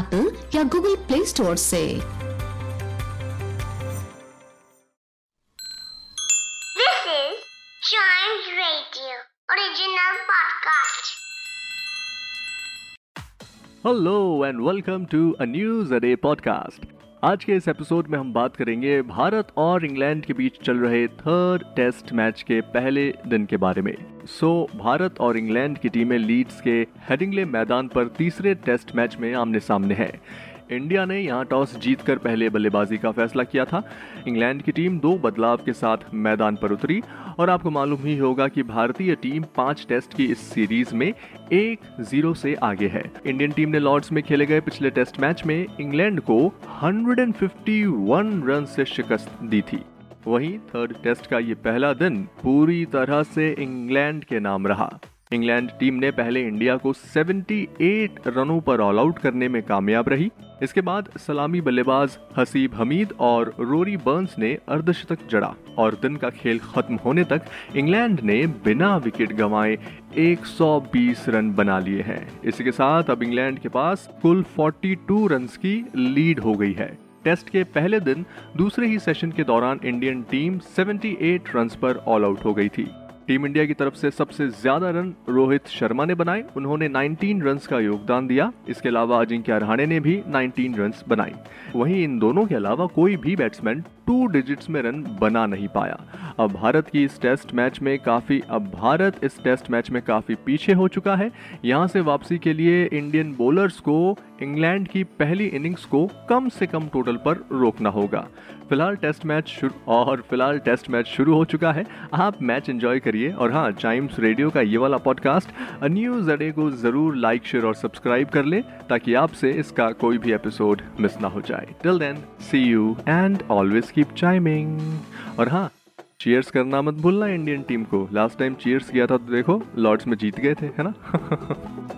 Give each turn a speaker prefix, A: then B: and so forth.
A: Apple या Google Play store से
B: This is Chimes Radio, original podcast.
C: Hello and welcome to a news a day podcast आज के इस episode में हम बात करेंगे भारत और इंग्लैंड के बीच चल रहे थर्ड टेस्ट मैच के पहले दिन के बारे में। सो भारत और इंग्लैंड की टीमें लीड्स के हेडिंगले मैदान पर तीसरे टेस्ट मैच में आमने सामने हैं। इंडिया ने यहाँ टॉस जीतकर पहले बल्लेबाजी का फैसला किया था। इंग्लैंड की टीम दो बदलाव के साथ मैदान पर उतरी और आपको मालूम ही होगा कि भारतीय टीम पाँच टेस्ट की इस सीरीज़ में एक ज़ीरो से आगे है। इंडियन टीम ने लॉर्ड्स में खेले गए पिछले टेस्ट मैच में इंग्लैंड को 151 रन से शिकस्त दी थी। वहीं थर्ड टेस्ट का ये पहला दिन पूरी तरह से इंग्लैंड के नाम रहा। इंग्लैंड टीम ने पहले इंडिया को 78 रनों पर ऑल आउट करने में कामयाब रही। इसके बाद सलामी बल्लेबाज हसीब हमीद और रोरी बर्न्स ने अर्धशतक जड़ा और दिन का खेल खत्म होने तक इंग्लैंड ने बिना विकेट गंवाए 120 रन बना लिए हैं। इसी के साथ अब इंग्लैंड के पास कुल 42 रन की लीड हो गई है। टेस्ट के पहले दिन दूसरे ही सेशन के दौरान इंडियन टीम 78 रन पर ऑल आउट हो गई थी। टीम इंडिया की तरफ़ से सबसे ज़्यादा रन रोहित शर्मा ने बनाए। उन्होंने 19 रन्स का योगदान दिया। इसके अलावा अजिंक्य रहाणे ने भी 19 रन्स बनाए। वहीं इन दोनों के अलावा कोई भी बैट्समैन टू डिजिट्स में रन बना नहीं पाया। अब भारत की इस टेस्ट मैच में काफ़ी, अब भारत इस टेस्ट मैच में काफ़ी पीछे हो चुका है। यहाँ से वापसी के लिए इंडियन बॉलर्स को इंग्लैंड की पहली इनिंग्स को कम से कम टोटल पर रोकना होगा। फ़िलहाल टेस्ट मैच शुरू और फ़िलहाल टेस्ट मैच शुरू हो चुका है। आप मैच एंजॉय करिए और हाँ चाइम्स रेडियो का ये वाला पॉडकास्ट न्यूज़ अडे को ज़रूर लाइक शेयर और सब्सक्राइब कर ले ताकि आपसे इसका कोई भी एपिसोड मिस ना हो जाए। Till then see you and always keep chiming और हाँ चीयर्स करना मत भूलना इंडियन टीम को। लास्ट टाइम चीयर्स किया था तो देखो लॉर्ड्स में जीत गए थे, है ना?